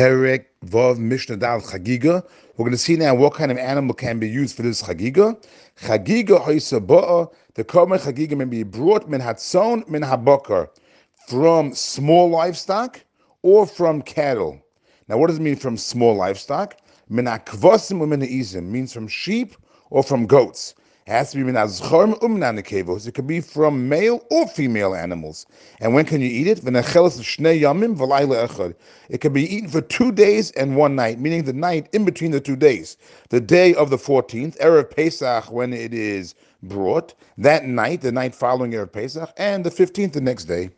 Perek Vav Mishnah Dal Chagiga. We're going to see now what kind of animal can be used for this Chagiga. Chagiga Hoisaba'a. The Korban Chagiga may be brought min hatzon min habakar from small livestock or from cattle. Now, what does it mean from small livestock? Min akvasim min izim means from sheep or from goats. It has to be min azchorim umnanekevos. It could be from male or female animals. And when can you eat it? shnei yamim echad. It can be eaten for two days and one night, meaning the night in between the two days. The day of the 14th, Erev Pesach, when it is brought, that night, the night following Erev Pesach, and the 15th, the next day.